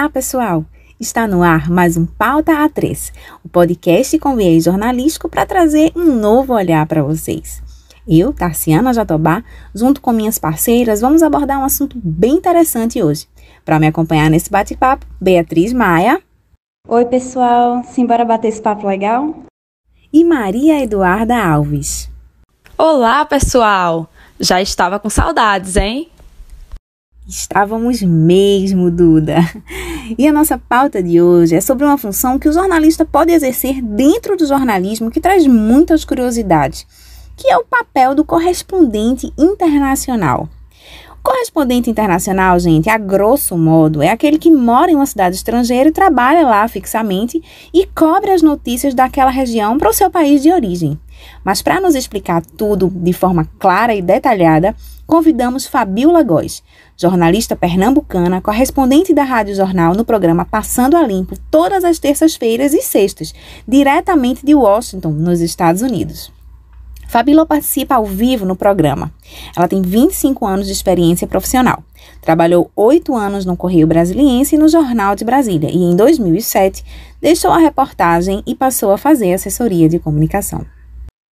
Olá, pessoal! Está no ar mais um Pauta A3, o podcast com viés jornalístico para trazer um novo olhar para vocês. Eu, Tarciana Jatobá, junto com minhas parceiras, vamos abordar um assunto bem interessante hoje. Para me acompanhar nesse bate-papo, Beatriz Maia. Oi, pessoal! Simbora bater esse papo legal? E Maria Eduarda Alves. Olá, pessoal! Já estava com saudades, hein? Estávamos mesmo, Duda. E a nossa pauta de hoje é sobre uma função que o jornalista pode exercer dentro do jornalismo que traz muitas curiosidades, que é o papel do correspondente internacional. Correspondente internacional, gente, a grosso modo, é aquele que mora em uma cidade estrangeira e trabalha lá fixamente e cobre as notícias daquela região para o seu país de origem. Mas para nos explicar tudo de forma clara e detalhada, convidamos Fabiola Góes, jornalista pernambucana, correspondente da Rádio Jornal no programa Passando a Limpo, todas as terças-feiras e sextas, diretamente de Washington, nos Estados Unidos. Fabíola participa ao vivo no programa. Ela tem 25 anos de experiência profissional. Trabalhou oito anos no Correio Brasiliense e no Jornal de Brasília e, em 2007, deixou a reportagem e passou a fazer assessoria de comunicação.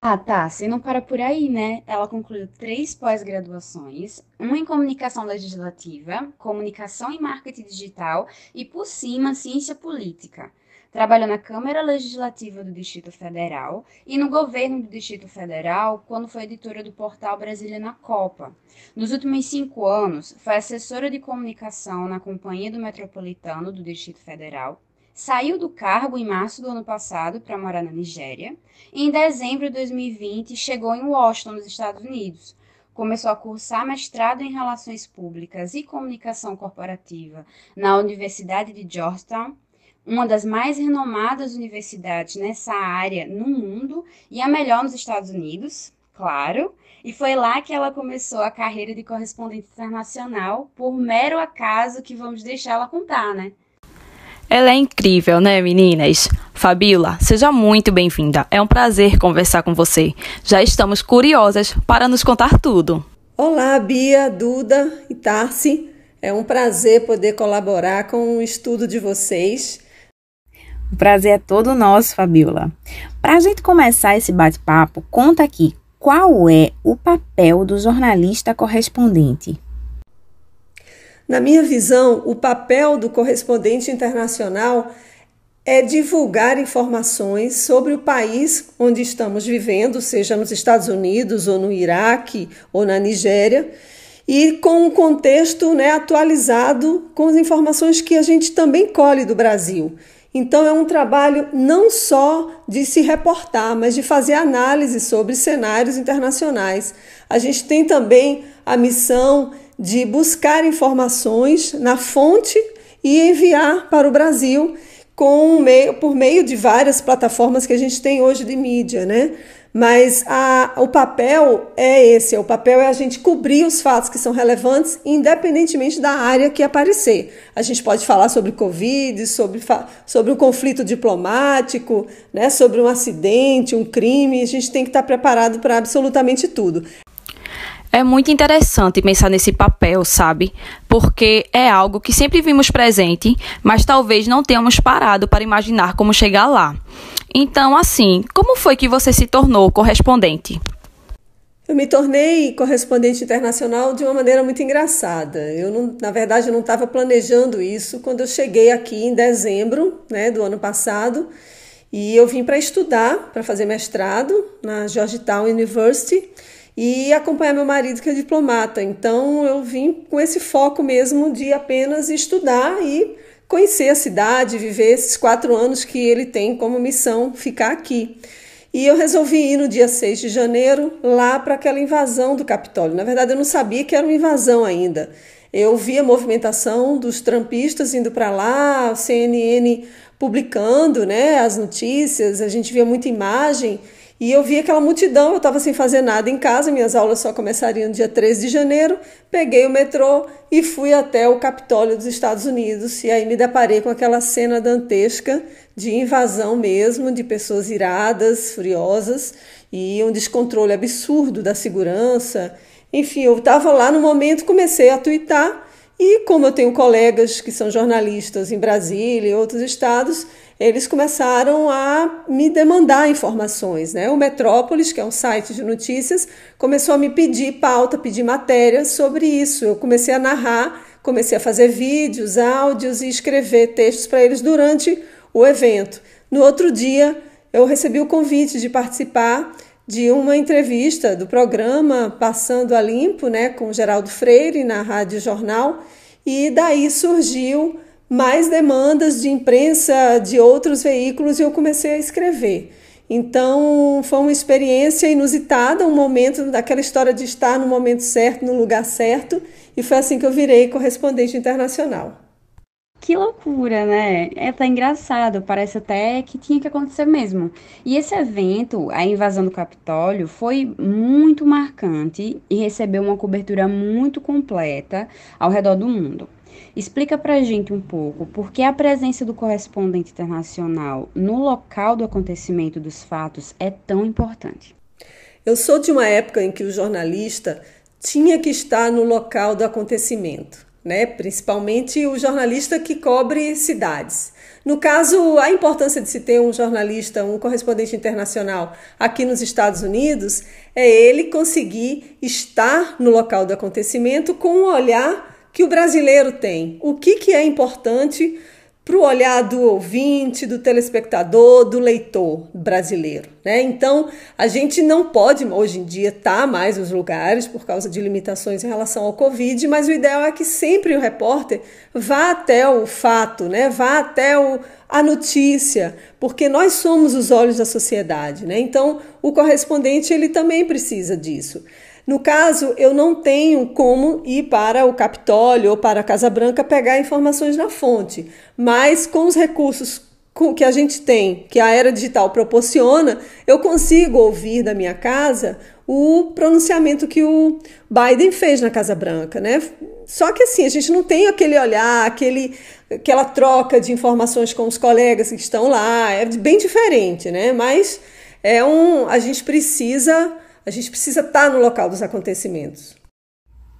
Ah, tá. Você não para por aí, né? Ela concluiu três pós-graduações, uma em comunicação legislativa, comunicação e marketing digital e, por cima, ciência política. Trabalhou na Câmara Legislativa do Distrito Federal e no governo do Distrito Federal quando foi editora do portal Brasília na Copa. Nos últimos cinco anos, foi assessora de comunicação na Companhia do Metropolitano do Distrito Federal Saiu do cargo em março do ano passado para morar na Nigéria e em dezembro de 2020 chegou em Washington, nos Estados Unidos. Começou a cursar mestrado em Relações Públicas e Comunicação Corporativa na Universidade de Georgetown, uma das mais renomadas universidades nessa área no mundo e a melhor nos Estados Unidos, claro. E foi lá que ela começou a carreira de correspondente internacional, por mero acaso que vamos deixar ela contar, né? Ela é incrível, né, meninas? Fabiola, seja muito bem-vinda. É um prazer conversar com você. Já estamos curiosas para nos contar tudo. Olá, Bia, Duda e Tarsi. É um prazer poder colaborar com o estudo de vocês. O prazer é todo nosso, Fabiola. Para a gente começar esse bate-papo, conta aqui qual é o papel do jornalista correspondente. Na minha visão, o papel do correspondente internacional é divulgar informações sobre o país onde estamos vivendo, seja nos Estados Unidos, ou no Iraque, ou na Nigéria, e com um contexto né, atualizado com as informações que a gente também colhe do Brasil. Então, é um trabalho não só de se reportar, mas de fazer análise sobre cenários internacionais. A gente tem também a missão de buscar informações na fonte e enviar para o Brasil com meio, por meio de várias plataformas que a gente tem hoje de mídia, né? Mas a, o papel é esse: o papel é a gente cobrir os fatos que são relevantes, independentemente da área que aparecer. A gente pode falar sobre Covid, sobre, sobre um conflito diplomático, né, sobre um acidente, um crime. A gente tem que estar preparado para absolutamente tudo. É muito interessante pensar nesse papel, sabe? Porque é algo que sempre vimos presente, mas talvez não tenhamos parado para imaginar como chegar lá. Então, assim, como foi que você se tornou correspondente? Eu me tornei correspondente internacional de uma maneira muito engraçada. Eu, não, na verdade, não estava planejando isso quando eu cheguei aqui em dezembro né, do ano passado. E eu vim para estudar, para fazer mestrado na Georgetown University e acompanhar meu marido que é diplomata. Então eu vim com esse foco mesmo de apenas estudar e conhecer a cidade, viver esses quatro anos que ele tem como missão ficar aqui. E eu resolvi ir no dia 6 de janeiro lá para aquela invasão do Capitólio. Na verdade, eu não sabia que era uma invasão ainda. Eu vi a movimentação dos trampistas indo para lá, CNN publicando né, as notícias, a gente via muita imagem e eu vi aquela multidão, eu estava sem fazer nada em casa, minhas aulas só começariam dia 13 de janeiro. Peguei o metrô e fui até o Capitólio dos Estados Unidos. E aí me deparei com aquela cena dantesca de invasão mesmo, de pessoas iradas, furiosas e um descontrole absurdo da segurança. Enfim, eu estava lá no momento, comecei a twittar E como eu tenho colegas que são jornalistas em Brasília e outros estados, eles começaram a me demandar informações. Né? O Metrópolis, que é um site de notícias, começou a me pedir pauta, pedir matérias sobre isso. Eu comecei a narrar, comecei a fazer vídeos, áudios e escrever textos para eles durante o evento. No outro dia, eu recebi o convite de participar de uma entrevista do programa Passando a Limpo, né, com Geraldo Freire na Rádio Jornal, e daí surgiu mais demandas de imprensa de outros veículos e eu comecei a escrever. Então foi uma experiência inusitada, um momento daquela história de estar no momento certo, no lugar certo, e foi assim que eu virei correspondente internacional. Que loucura, né? É tá engraçado, parece até que tinha que acontecer mesmo. E esse evento, a invasão do Capitólio, foi muito marcante e recebeu uma cobertura muito completa ao redor do mundo. Explica pra gente um pouco por que a presença do correspondente internacional no local do acontecimento dos fatos é tão importante. Eu sou de uma época em que o jornalista tinha que estar no local do acontecimento né? principalmente o jornalista que cobre cidades. No caso, a importância de se ter um jornalista, um correspondente internacional aqui nos Estados Unidos é ele conseguir estar no local do acontecimento com o olhar que o brasileiro tem. O que, que é importante para o olhar do ouvinte, do telespectador, do leitor brasileiro. Né? Então, a gente não pode, hoje em dia, estar tá mais nos lugares por causa de limitações em relação ao Covid, mas o ideal é que sempre o repórter vá até o fato, né? vá até o, a notícia, porque nós somos os olhos da sociedade. Né? Então, o correspondente ele também precisa disso. No caso, eu não tenho como ir para o Capitólio ou para a Casa Branca pegar informações na fonte, mas com os recursos que a gente tem, que a era digital proporciona, eu consigo ouvir da minha casa o pronunciamento que o Biden fez na Casa Branca, né? Só que assim, a gente não tem aquele olhar, aquele, aquela troca de informações com os colegas que estão lá, é bem diferente, né? Mas é um, a gente precisa a gente precisa estar no local dos acontecimentos.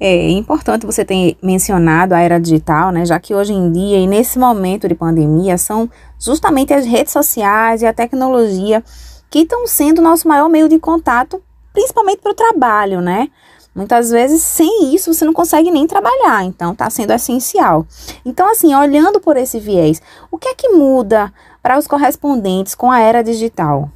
É importante você ter mencionado a era digital, né? Já que hoje em dia e nesse momento de pandemia são justamente as redes sociais e a tecnologia que estão sendo nosso maior meio de contato, principalmente para o trabalho, né? Muitas vezes, sem isso, você não consegue nem trabalhar, então está sendo essencial. Então, assim, olhando por esse viés, o que é que muda para os correspondentes com a era digital?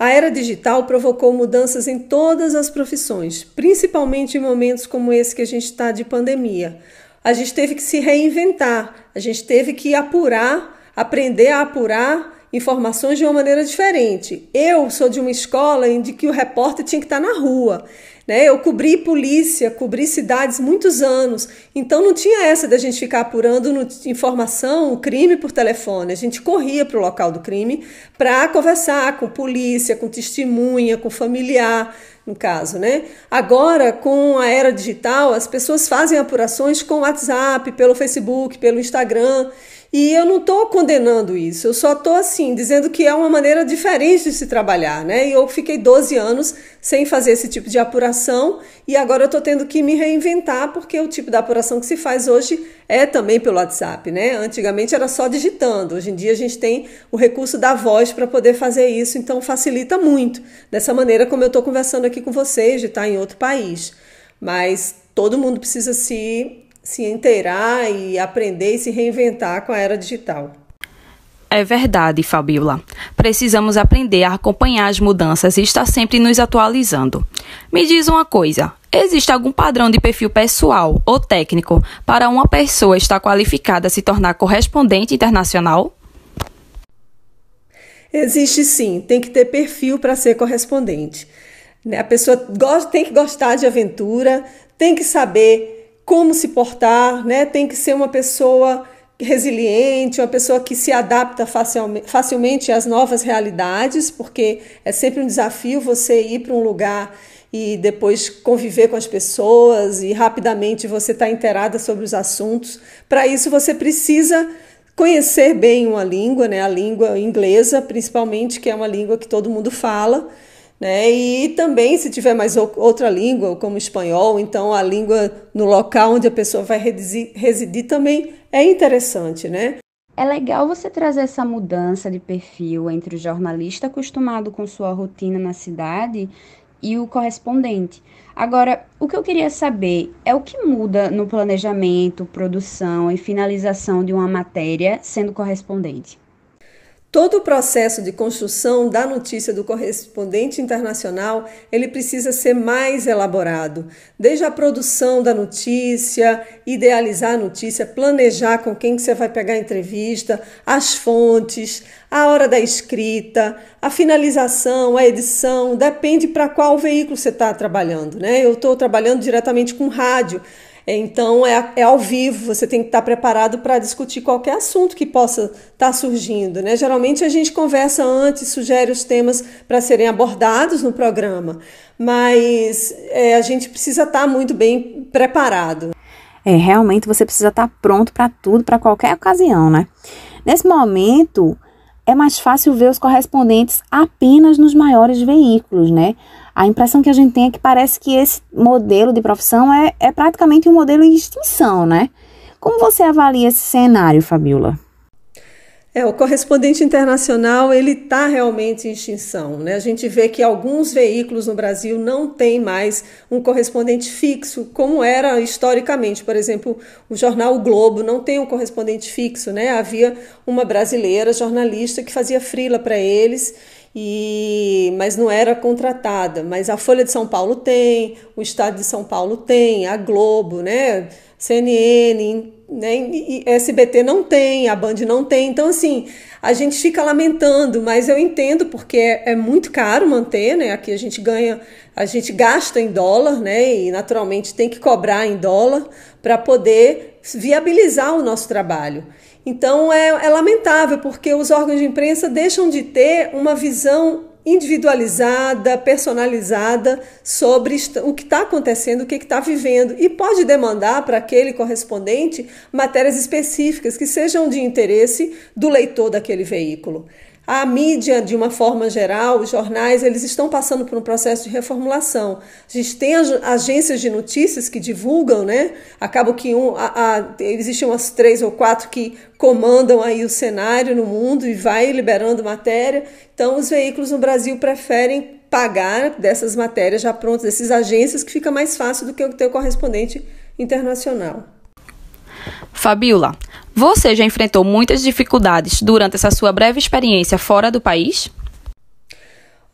A era digital provocou mudanças em todas as profissões, principalmente em momentos como esse que a gente está de pandemia. A gente teve que se reinventar, a gente teve que apurar, aprender a apurar informações de uma maneira diferente. Eu sou de uma escola em que o repórter tinha que estar na rua. Né? Eu cobri polícia, cobri cidades muitos anos, então não tinha essa da gente ficar apurando no, informação, crime por telefone. A gente corria para o local do crime para conversar com polícia, com testemunha, com familiar, no caso, né? Agora, com a era digital, as pessoas fazem apurações com WhatsApp, pelo Facebook, pelo Instagram. E eu não estou condenando isso, eu só estou assim, dizendo que é uma maneira diferente de se trabalhar, né? E eu fiquei 12 anos sem fazer esse tipo de apuração e agora eu estou tendo que me reinventar porque o tipo de apuração que se faz hoje é também pelo WhatsApp, né? Antigamente era só digitando, hoje em dia a gente tem o recurso da voz para poder fazer isso, então facilita muito, dessa maneira como eu estou conversando aqui com vocês, de estar em outro país. Mas todo mundo precisa se se inteirar e aprender e se reinventar com a era digital. É verdade, Fabiola. Precisamos aprender a acompanhar as mudanças e estar sempre nos atualizando. Me diz uma coisa: existe algum padrão de perfil pessoal ou técnico para uma pessoa estar qualificada a se tornar correspondente internacional? Existe sim, tem que ter perfil para ser correspondente. A pessoa tem que gostar de aventura, tem que saber como se portar, né? Tem que ser uma pessoa resiliente, uma pessoa que se adapta facilmente às novas realidades, porque é sempre um desafio você ir para um lugar e depois conviver com as pessoas e rapidamente você está inteirada sobre os assuntos. Para isso você precisa conhecer bem uma língua, né? A língua inglesa, principalmente, que é uma língua que todo mundo fala Né? E também, se tiver mais outra língua, como espanhol, então a língua no local onde a pessoa vai residir também é interessante, né? É legal você trazer essa mudança de perfil entre o jornalista acostumado com sua rotina na cidade e o correspondente. Agora, o que eu queria saber é o que muda no planejamento, produção e finalização de uma matéria sendo correspondente. Todo o processo de construção da notícia do correspondente internacional, ele precisa ser mais elaborado. Desde a produção da notícia, idealizar a notícia, planejar com quem que você vai pegar a entrevista, as fontes, a hora da escrita, a finalização, a edição, depende para qual veículo você está trabalhando. Né? Eu estou trabalhando diretamente com rádio. Então é, é ao vivo, você tem que estar preparado para discutir qualquer assunto que possa estar tá surgindo. Né? Geralmente a gente conversa antes, sugere os temas para serem abordados no programa, mas é, a gente precisa estar tá muito bem preparado. É, realmente você precisa estar tá pronto para tudo, para qualquer ocasião, né? Nesse momento, é mais fácil ver os correspondentes apenas nos maiores veículos, né? A impressão que a gente tem é que parece que esse modelo de profissão é, é praticamente um modelo em extinção, né? Como você avalia esse cenário, Fabiola? É, o correspondente internacional ele está realmente em extinção. Né? A gente vê que alguns veículos no Brasil não têm mais um correspondente fixo, como era historicamente. Por exemplo, o jornal o Globo não tem um correspondente fixo. Né? Havia uma brasileira jornalista que fazia frila para eles e mas não era contratada. Mas a Folha de São Paulo tem, o Estado de São Paulo tem, a Globo, né? CNN, né? SBT não tem, a Band não tem. Então, assim, a gente fica lamentando, mas eu entendo porque é, é, muito caro manter, né? Aqui a gente ganha, a gente gasta em dólar, né? E naturalmente tem que cobrar em dólar para poder viabilizar o nosso trabalho. Então é, é lamentável, porque os órgãos de imprensa deixam de ter uma visão individualizada, personalizada sobre o que está acontecendo, o que está vivendo e pode demandar para aquele correspondente matérias específicas que sejam de interesse do leitor daquele veículo. A mídia, de uma forma geral, os jornais, eles estão passando por um processo de reformulação. A gente tem agências de notícias que divulgam, né? Acaba que um, a, a, existem umas três ou quatro que comandam aí o cenário no mundo e vai liberando matéria. Então, os veículos no Brasil preferem pagar dessas matérias já prontas, dessas agências, que fica mais fácil do que o correspondente internacional. Fabiola, você já enfrentou muitas dificuldades durante essa sua breve experiência fora do país?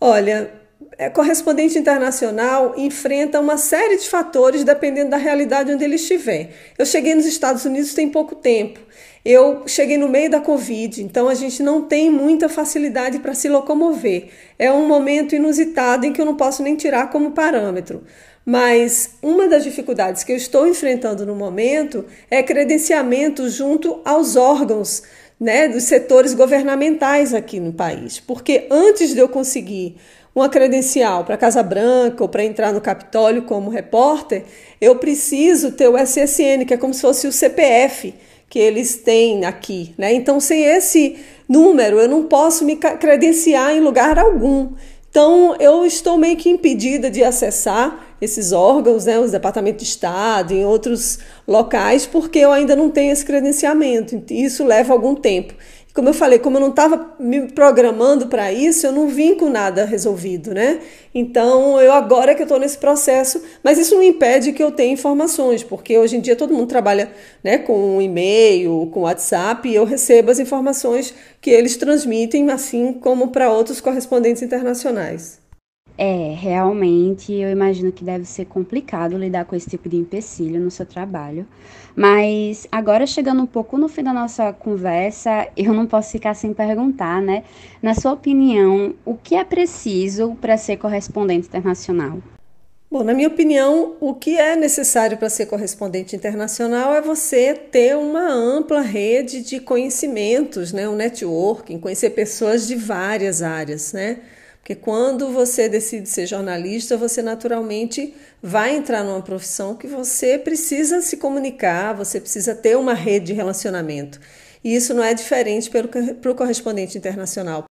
Olha, é, correspondente internacional enfrenta uma série de fatores dependendo da realidade onde ele estiver. Eu cheguei nos Estados Unidos tem pouco tempo. Eu cheguei no meio da Covid, então a gente não tem muita facilidade para se locomover. É um momento inusitado em que eu não posso nem tirar como parâmetro. Mas uma das dificuldades que eu estou enfrentando no momento é credenciamento junto aos órgãos né, dos setores governamentais aqui no país. Porque antes de eu conseguir uma credencial para Casa Branca ou para entrar no Capitólio como repórter, eu preciso ter o SSN, que é como se fosse o CPF que eles têm aqui. Né? Então, sem esse número, eu não posso me credenciar em lugar algum. Então, eu estou meio que impedida de acessar esses órgãos, né, os departamentos de Estado, em outros locais, porque eu ainda não tenho esse credenciamento. Isso leva algum tempo. Como eu falei, como eu não estava me programando para isso, eu não vim com nada resolvido, né? Então, eu agora que eu estou nesse processo, mas isso não impede que eu tenha informações, porque hoje em dia todo mundo trabalha né, com e-mail, com WhatsApp, e eu recebo as informações que eles transmitem, assim como para outros correspondentes internacionais. É, realmente eu imagino que deve ser complicado lidar com esse tipo de empecilho no seu trabalho. Mas agora chegando um pouco no fim da nossa conversa, eu não posso ficar sem perguntar, né? Na sua opinião, o que é preciso para ser correspondente internacional? Bom, na minha opinião, o que é necessário para ser correspondente internacional é você ter uma ampla rede de conhecimentos, né? um networking, conhecer pessoas de várias áreas, né? Porque quando você decide ser jornalista, você naturalmente vai entrar numa profissão que você precisa se comunicar, você precisa ter uma rede de relacionamento. E isso não é diferente para o correspondente internacional.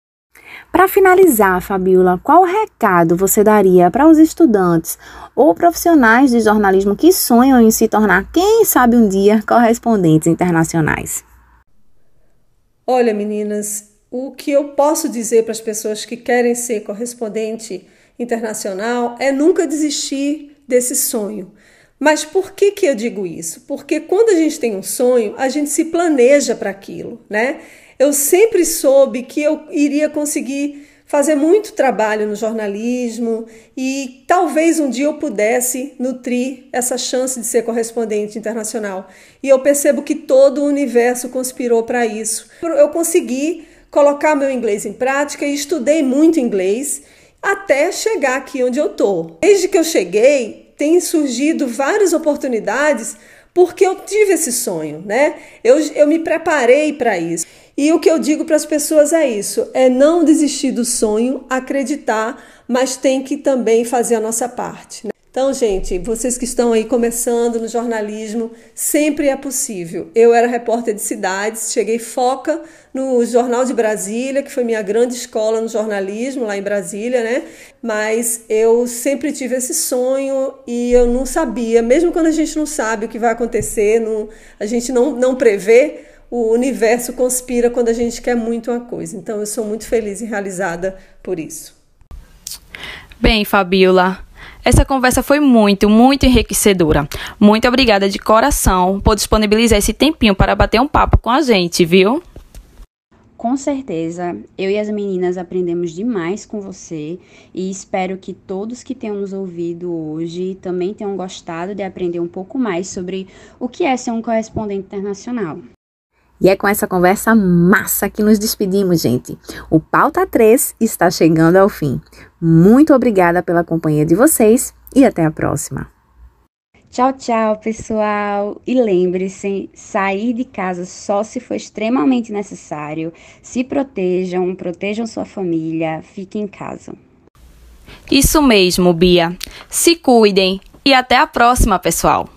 Para finalizar, Fabiola, qual recado você daria para os estudantes ou profissionais de jornalismo que sonham em se tornar, quem sabe um dia, correspondentes internacionais? Olha, meninas, o que eu posso dizer para as pessoas que querem ser correspondente internacional é nunca desistir desse sonho. Mas por que, que eu digo isso? Porque quando a gente tem um sonho, a gente se planeja para aquilo, né? Eu sempre soube que eu iria conseguir fazer muito trabalho no jornalismo e talvez um dia eu pudesse nutrir essa chance de ser correspondente internacional. E eu percebo que todo o universo conspirou para isso. Eu consegui colocar meu inglês em prática e estudei muito inglês até chegar aqui onde eu tô. Desde que eu cheguei, tem surgido várias oportunidades porque eu tive esse sonho, né? Eu, eu me preparei para isso. E o que eu digo para as pessoas é isso: é não desistir do sonho, acreditar, mas tem que também fazer a nossa parte. Né? Então, gente, vocês que estão aí começando no jornalismo, sempre é possível. Eu era repórter de cidades, cheguei foca no Jornal de Brasília, que foi minha grande escola no jornalismo lá em Brasília, né? Mas eu sempre tive esse sonho e eu não sabia, mesmo quando a gente não sabe o que vai acontecer, não, a gente não, não prevê, o universo conspira quando a gente quer muito uma coisa. Então eu sou muito feliz e realizada por isso. Bem, Fabiola, essa conversa foi muito, muito enriquecedora. Muito obrigada de coração por disponibilizar esse tempinho para bater um papo com a gente, viu? Com certeza, eu e as meninas aprendemos demais com você e espero que todos que tenham nos ouvido hoje também tenham gostado de aprender um pouco mais sobre o que é ser um correspondente internacional. E é com essa conversa massa que nos despedimos, gente. O Pauta 3 está chegando ao fim. Muito obrigada pela companhia de vocês e até a próxima. Tchau, tchau, pessoal. E lembre-se, sair de casa só se for extremamente necessário. Se protejam, protejam sua família, fiquem em casa. Isso mesmo, Bia. Se cuidem e até a próxima, pessoal.